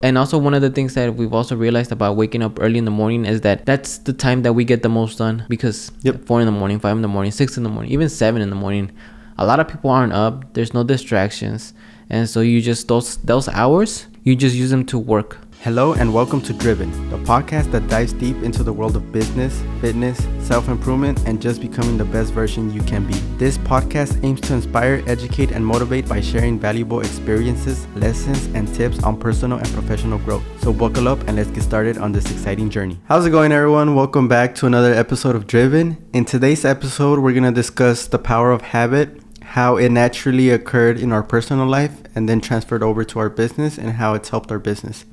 And also, one of the things that we've also realized about waking up early in the morning is that that's the time that we get the most done because Yep. four in the morning, five in the morning, six in the morning, even seven in the morning, a lot of people aren't up. There's no distractions, and so you just those those hours you just use them to work. Hello and welcome to Driven, the podcast that dives deep into the world of business, fitness, self improvement, and just becoming the best version you can be. This podcast aims to inspire, educate, and motivate by sharing valuable experiences, lessons, and tips on personal and professional growth. So, buckle up and let's get started on this exciting journey. How's it going, everyone? Welcome back to another episode of Driven. In today's episode, we're going to discuss the power of habit how it naturally occurred in our personal life and then transferred over to our business and how it's helped our business.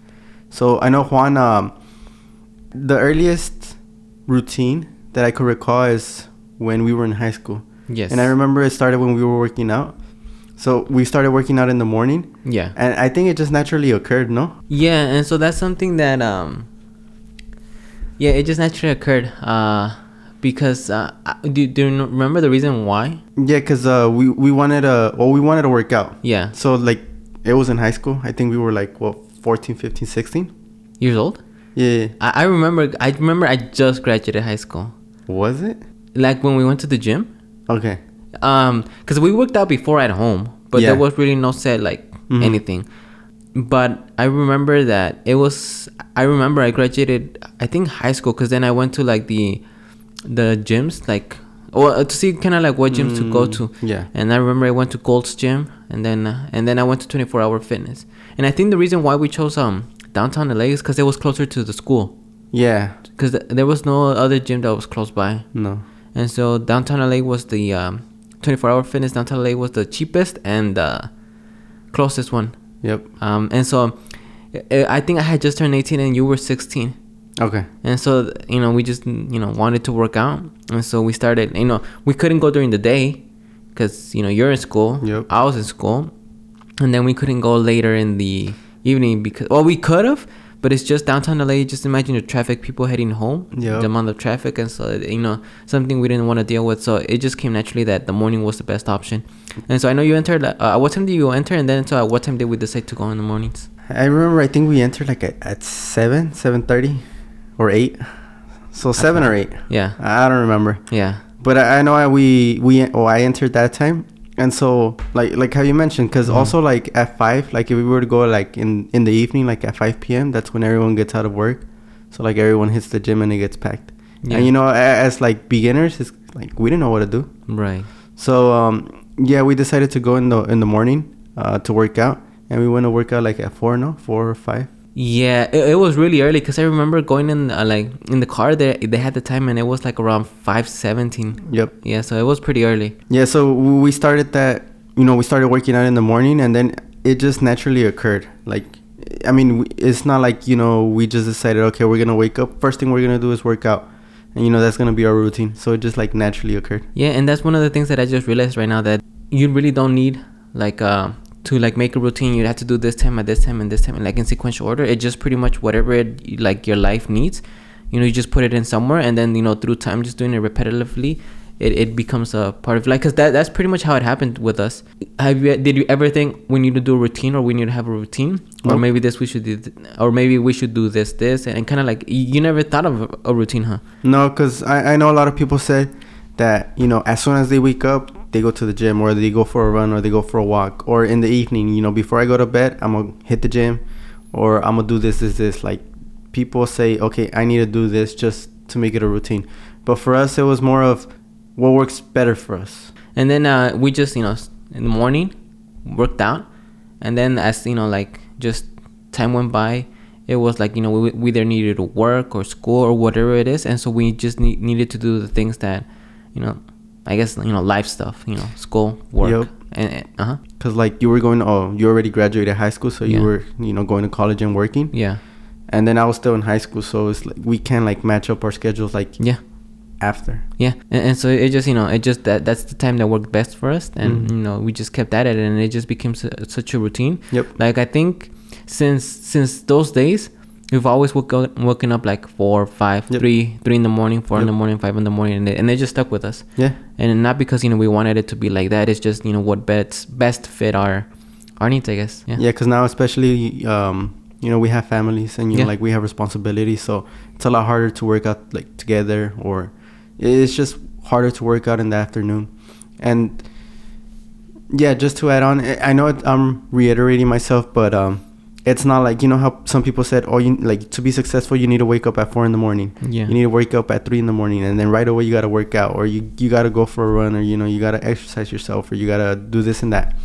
So I know Juan, um, the earliest routine that I could recall is when we were in high school. Yes. And I remember it started when we were working out. So we started working out in the morning. Yeah. And I think it just naturally occurred, no? Yeah, and so that's something that um yeah, it just naturally occurred uh because uh do, do you remember the reason why? Yeah, because uh, we, we wanted to, well, we wanted to work out. Yeah. So like, it was in high school. I think we were like, what, 14, 15, 16? Years old? Yeah. I, I remember I remember I just graduated high school. Was it? Like when we went to the gym. Okay. Um cuz we worked out before at home, but Yeah. there was really no set like Mhm. anything. But I remember that it was I remember I graduated I think high school cuz then I went to like the the gyms like or to see kind of like what gyms to go Mm, to. Yeah. And I remember I went to Gold's Gym, and then uh, and then I went to 24 Hour Fitness. And I think the reason why we chose um downtown LA is because it was closer to the school. Yeah. Because th- there was no other gym that was close by, No. and so downtown LA was the um, 24 Hour Fitness. Downtown LA was the cheapest and uh, closest one. Yep. Um, and so I I think I had just turned 18, and you were 16. Okay. And so, you know, we just, you know, wanted to work out. And so we started, you know, we couldn't go during the day because, you know, you're in school. Yep. I was in school. And then we couldn't go later in the evening because, well, we could have, but it's just downtown LA. Just imagine the traffic, people heading home, Yep. the amount of traffic. And so, you know, something we didn't want to deal with. So it just came naturally that the morning was the best option. And so I know you entered, uh, at what time did you enter? And then so at what time did we decide to go in the mornings? I remember. I think we entered like at, at seven, seven thirty, or eight. So seven or eight. Yeah. I don't remember. Yeah. But I, I know I, we we oh I entered that time, and so like like how you mentioned, because Mhm. also like at five, like if we were to go like in in the evening, like at five p.m., that's when everyone gets out of work. So like everyone hits the gym and it gets packed. Yeah. And you know, a- as like beginners, it's like we didn't know what to do. Right. So um, yeah, we decided to go in the in the morning uh, to work out, and we went to work out like at four, no, four or five. Yeah, it, it was really early because I remember going in uh, like in the car there. They had the time and it was like around five seventeen. Yep. Yeah, so it was pretty early. Yeah, so we started that. You know, we started working out in the morning, and then it just naturally occurred. Like, I mean, it's not like you know we just decided, okay, we're gonna wake up. First thing we're gonna do is work out, and you know that's gonna be our routine. So it just like naturally occurred. Yeah, and that's one of the things that I just realized right now that you really don't need like uh to like make a routine. You have to do this time at this time and this time, and like in sequential order. It just pretty much whatever it like your life needs. You know, you just put it in somewhere, and then you know through time, just doing it repetitively. It, it becomes a part of life because that, that's pretty much how it happened with us. Have you did you ever think we need to do a routine or we need to have a routine or maybe this we should do th- or maybe we should do this this and kind of like you you never thought of a- a routine, huh? No, because I, I know a lot of people said that you know as soon as they wake up they go to the gym or they go for a run or they go for a walk or in the evening you know before I go to bed I'm gonna hit the gym or I'm gonna do this this this like people say okay I need to do this just to make it a routine but for us it was more of what works better for us And then uh, we just, you know, in the morning, worked out. And then as, you know, like just time went by, it was like, you know, we, we either needed to work or school or whatever it is. And so we just need, needed to do the things that, you know, I guess, you know, life stuff, you know, school, work. Yep. And, uh-huh. because like you were going oh you already graduated high school so you were you know going to college and working Yeah. and then I was still in high school so it's like we can like match up our schedules like Yeah. after Yeah, and, and so it just you know it just that that's the time that worked best for us, and Mhm. you know we just kept at it, and it just became su- such a routine. Yep. Like I think since since those days, we've always woke up, woken up like four, five, Yep. three, three in the morning, four in the morning, five in the morning, and it, and it just stuck with us. yeah And not because you know we wanted it to be like that. It's just you know what best best fit our our needs, I guess. Yeah. Yeah, because now especially um, you know we have families and you Yeah. know like we have responsibilities, so it's a lot harder to work out like together or it's just harder to work out in the afternoon. And yeah, just to add on, I I know it, I'm reiterating myself, but um, it's not like you know how some people said, oh, you like to be successful, you need to wake up at four in the morning. Yeah. You need to wake up at three in the morning, and then right away you gotta work out, or you you gotta go for a run, or you know you gotta exercise yourself, or you gotta do this and that.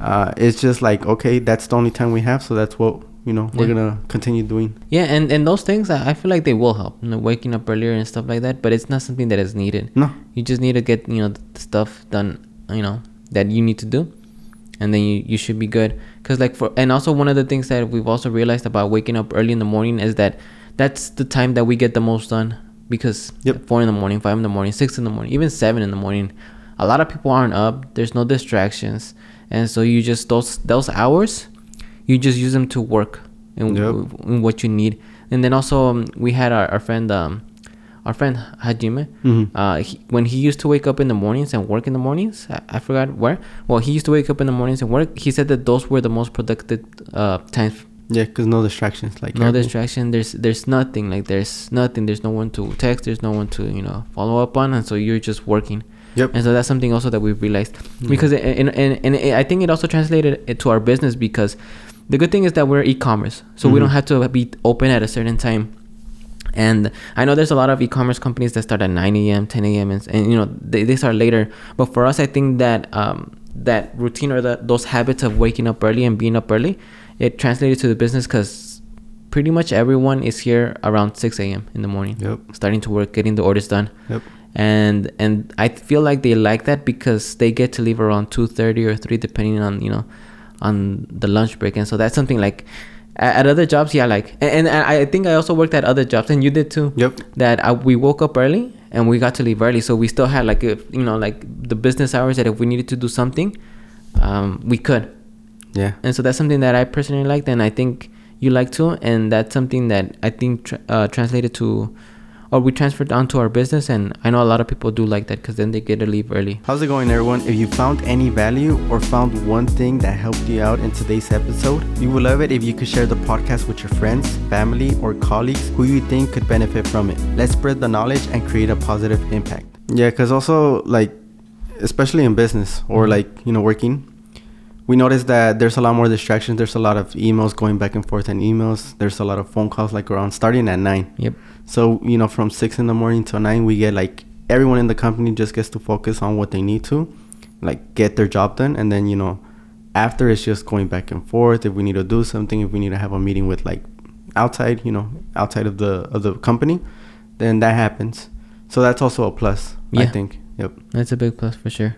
Uh, it's just like okay, that's the only time we have, so that's what you know we're Yeah. gonna continue doing. Yeah, and and those things I I feel like they will help. You know, waking up earlier and stuff like that, but it's not something that is needed. No, You just need to get you know the stuff done. You know that you need to do, and then you you should be good. Cause like for and also one of the things that we've also realized about waking up early in the morning is that that's the time that we get the most done. Because Yep. four in the morning, five in the morning, six in the morning, even seven in the morning, a lot of people aren't up. There's no distractions, and so you just those those hours, you just use them to work in, Yep. in what you need. And then also um, we had our, our friend um, our friend Hajime. Mhm. Uh, he, when he used to wake up in the mornings and work in the mornings, I, I forgot where. Well, he used to wake up in the mornings and work. He said that those were the most productive uh, times. yeah, cause no distractions. Like No every- distraction. There's there's nothing like there's nothing. There's no one to text. There's no one to you know follow up on, and so you're just working. Yep. And so that's something also that we've realized Yeah. because and, and and I think it also translated it to our business because the good thing is that we're e-commerce, so we Mhm. don't have to be open at a certain time. And I know there's a lot of e-commerce companies that start at 9 a.m., 10 a.m., and, and you know they, they start later. But for us, I think that um, that routine or that those habits of waking up early and being up early, it translated to the business because pretty much everyone is here around 6 a.m. in the morning, Yep. starting to work, getting the orders done Yep. and and I feel like they like that because they get to leave around two thirty or three, depending on you know, on the lunch break, and so that's something like at other jobs, yeah, like and, and I think I also worked at other jobs, and you did too. Yep. That I, we woke up early and we got to leave early, so we still had like if you know like the business hours that if we needed to do something, um, we could, Yeah. and so that's something that I personally liked, and I think you like too, and that's something that I think tra- uh, translated to, or we transfer transferred onto our business, and I know a lot of people do like that because then they get to leave early. How's it going, everyone? If you found any value or found one thing that helped you out in today's episode, we would love it if you could share the podcast with your friends, family, or colleagues who you think could benefit from it. Let's spread the knowledge and create a positive impact. Yeah, because also, like, especially in business or like, you know, working, we notice that there's a lot more distractions. There's a lot of emails going back and forth and emails. There's a lot of phone calls, like around starting at nine. Yep. So, you know, from six in the morning till nine, we get like everyone in the company just gets to focus on what they need to, like get their job done. And then, you know, after it's just going back and forth. If we need to do something, if we need to have a meeting with like outside, you know, outside of the of the company, then that happens. So that's also a plus, I think. Yep. That's a big plus for sure.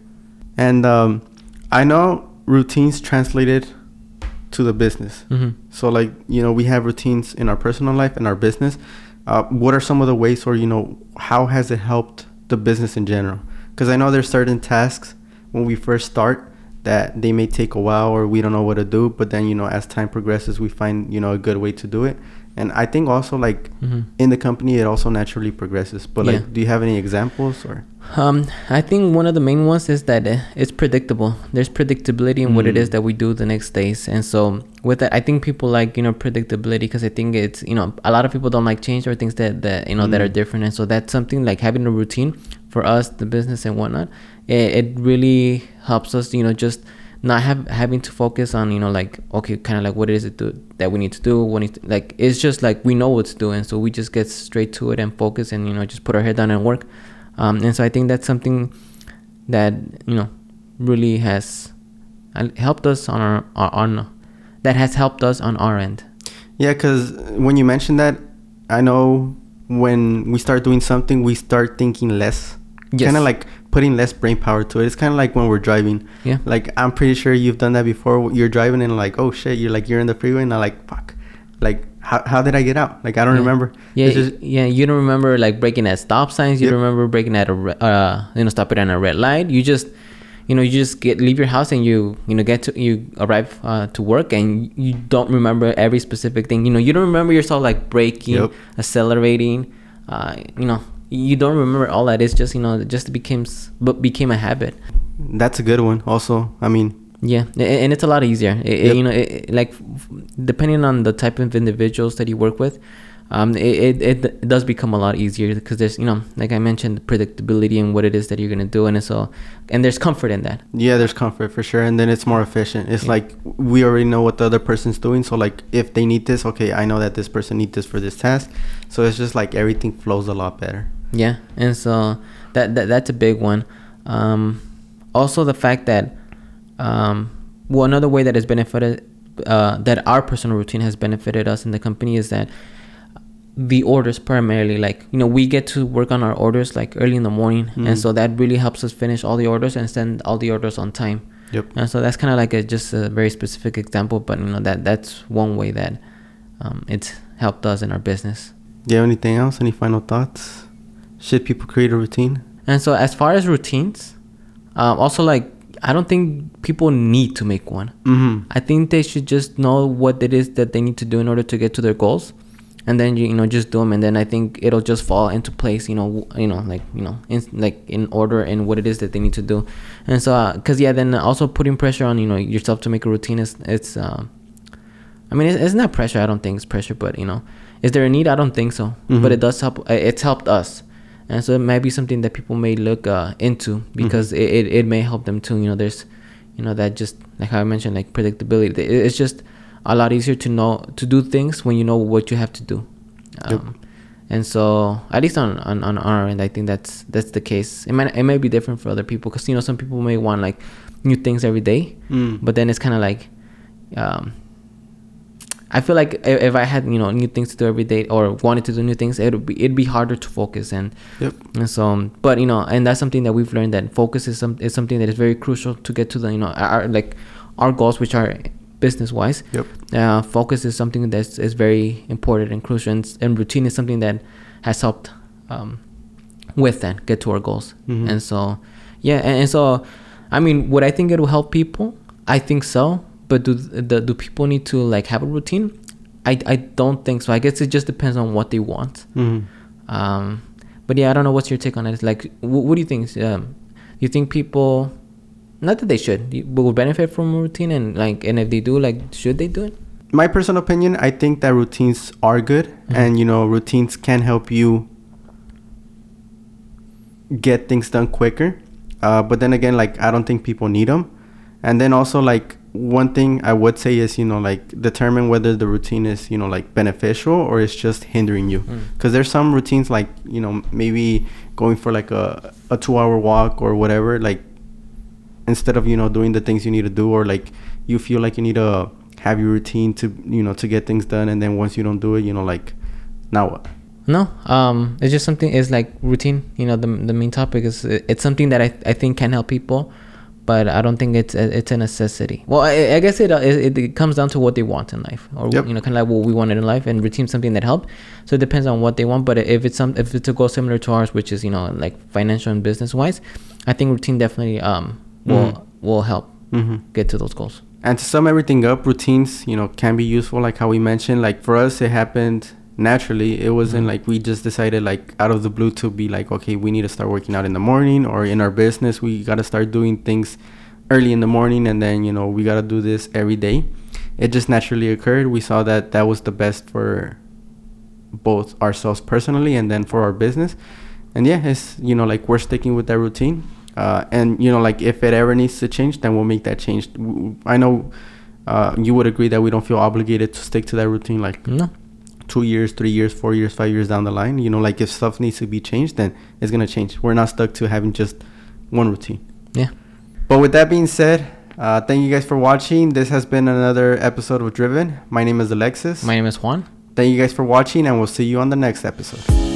And um, I know routines translated to the business. Mm-hmm. So like you know we have routines in our personal life and our business. Uh, what are some of the ways, or you know, how has it helped the business in general? Because I know there's certain tasks when we first start that they may take a while or we don't know what to do, but then you know as time progresses we find you know a good way to do it. And I think also like Mm-hmm. in the company it also naturally progresses. But Yeah. like, do you have any examples or? Um, I think one of the main ones is that uh, it's predictable. There's predictability in what it Mm. that we do the next days, and so with that, I think people like you know predictability because I think it's you know a lot of people don't like change or things that that you know that are Mm. different, and so that's something like having a routine for us, the business and whatnot. It, it really helps us, you know, just not have having to focus on you know like okay, kind of like what is it do, that we need to do. What need to, like it's just like we know what to do, and so we just get straight to it and focus, and you know just put our head down and work. Um, and so I think that's something that you know really has uh, helped us on our, our on that has helped us on our end. Yeah, because when you mention that, I know when we start doing something, we start thinking less. Yes. Kind of like putting less brain power to it. It's kind of like when we're driving. Yeah. Like I'm pretty sure you've done that before. You're driving and like, oh shit, you're like you're in the freeway and I'm like, fuck, like how how did I get out? Like I don't Yeah. remember. Yeah, It's just- yeah. You don't remember like braking at stop signs. You Yep. don't remember braking at a re- uh, you know stopping at a red light. You just you know you just get leave your house and you you know get to you arrive uh, to work and you don't remember every specific thing. You know you don't remember yourself like braking, Yep. accelerating. Uh, you know you don't remember all that. It's just you know it just becomes but became a habit. that's a good one. Also, I mean, Yeah, and it's a lot easier. It- Yep. you know, it- like depending on the type of individuals that you work with, um, it, it, it does become a lot easier because there's you know, like I mentioned, predictability and what it is that you're gonna do, and so and there's comfort in that. Yeah, there's comfort for sure, and then it's more efficient. It's Yeah. like we already know what the other person's doing, so like if they need this, okay, I know that this person needs this for this task, so it's just like everything flows a lot better. Yeah, and so that, that that's a big one. Um, also, the fact that um, well, another way that has benefited uh, that our personal routine has benefited us in the company is that the orders primarily like you know we get to work on our orders like early in the morning Mm. and so that really helps us finish all the orders and send all the orders on time Yep. and so that's kind of like a just a very specific example but you know that that's one way that um, it's helped us in our business Do you have anything else? Any final thoughts? Should people create a routine? And so, as far as routines, um, also like I don't think people need to make one. Mm-hmm. I think they should just know what it is that they need to do in order to get to their goals, and then you, you know just do them. And then I think it'll just fall into place. You know, you know, like you know, in, like in order and what it is that they need to do. And so, because yeah, then also putting pressure on you know yourself to make a routine is it's. Um, I mean, it's, it's not pressure. I don't think it's pressure, but you know, is there a need? I don't think so. Mhm. But it does help. uh, It's helped us, and so it might be something that people may look uh, into because it, it, it may help them too. You know, there's, you know, that just like how I mentioned, like predictability. It- It's just a lot easier to know to do things when you know what you have to do. Yep. Um, and so, at least on, on, on our end, I think that's that's the case. It might it may be different for other people because you know some people may want like new things every day, Mm. but then it's kind of like um, I feel like i- if I had you know new things to do every day or wanted to do new things, it would be it'd be harder to focus and Yep. and so um, but you know and that's something that we've learned that focus is some is something that is very crucial to get to the you know our like our goals which are business wise. Yep. Uh, focus is something that's is very important and crucial and, and routine is something that has helped um, with that get to our goals Mhm. and so yeah and, and so i mean would i think it will help people i think so but do the, do people need to like have a routine i i don't think so i guess it just depends on what they want Mm-hmm. um but yeah i don't know what's your take on it like wh- what do you think um you think people not that they should you- will benefit from a routine and like and if they do like should they do it My personal opinion, I think that routines are good, Mhm. and you know, routines can help you get things done quicker. Uh, but then again, like I don't think people need them. And then also, like one thing I would say is, you know, like determine whether the routine is, you know, like beneficial or it's just hindering you. Mm. Because there's some routines, like you know, maybe going for like a a two hour walk or whatever, like instead of you know doing the things you need to do or like you feel like you need to have your routine to you know to get things done and then once you don't do it you know like now what No, um, it's just something. It's like routine. You know, the the main topic is it's something that I I think can help people, but I don't think it's a, it's a necessity. Well, I, I guess it, it it comes down to what they want in life, or Yep. you know, kind of like what we wanted in life, and routine something that help. So it depends on what they want. But if it's some if it's a goal similar to ours, which is you know like financial and business wise, I think routine definitely um will Mhm. will help mm-hmm. get to those goals. and to sum everything up routines you know can be useful like how we mentioned like for us it happened naturally it wasn't Mhm. like we just decided like out of the blue to be like okay we need to start working out in the morning or in our business we got to start doing things early in the morning and then you know we got to do this every day it just naturally occurred we saw that that was the best for both ourselves personally and then for our business and yeah it's you know like we're sticking with that routine uh, and you know like if it ever needs to change then we'll make that change. I know uh, you would agree that we don't feel obligated to stick to that routine like No, two years three years four years five years down the line. You know like if stuff needs to be changed then it's gonna change. We're not stuck to having just one routine. Yeah. but with that being said uh, thank you guys for watching. This has been another episode of driven. My name is alexis. My name is Juan. thank you guys for watching and we'll see you on the next episode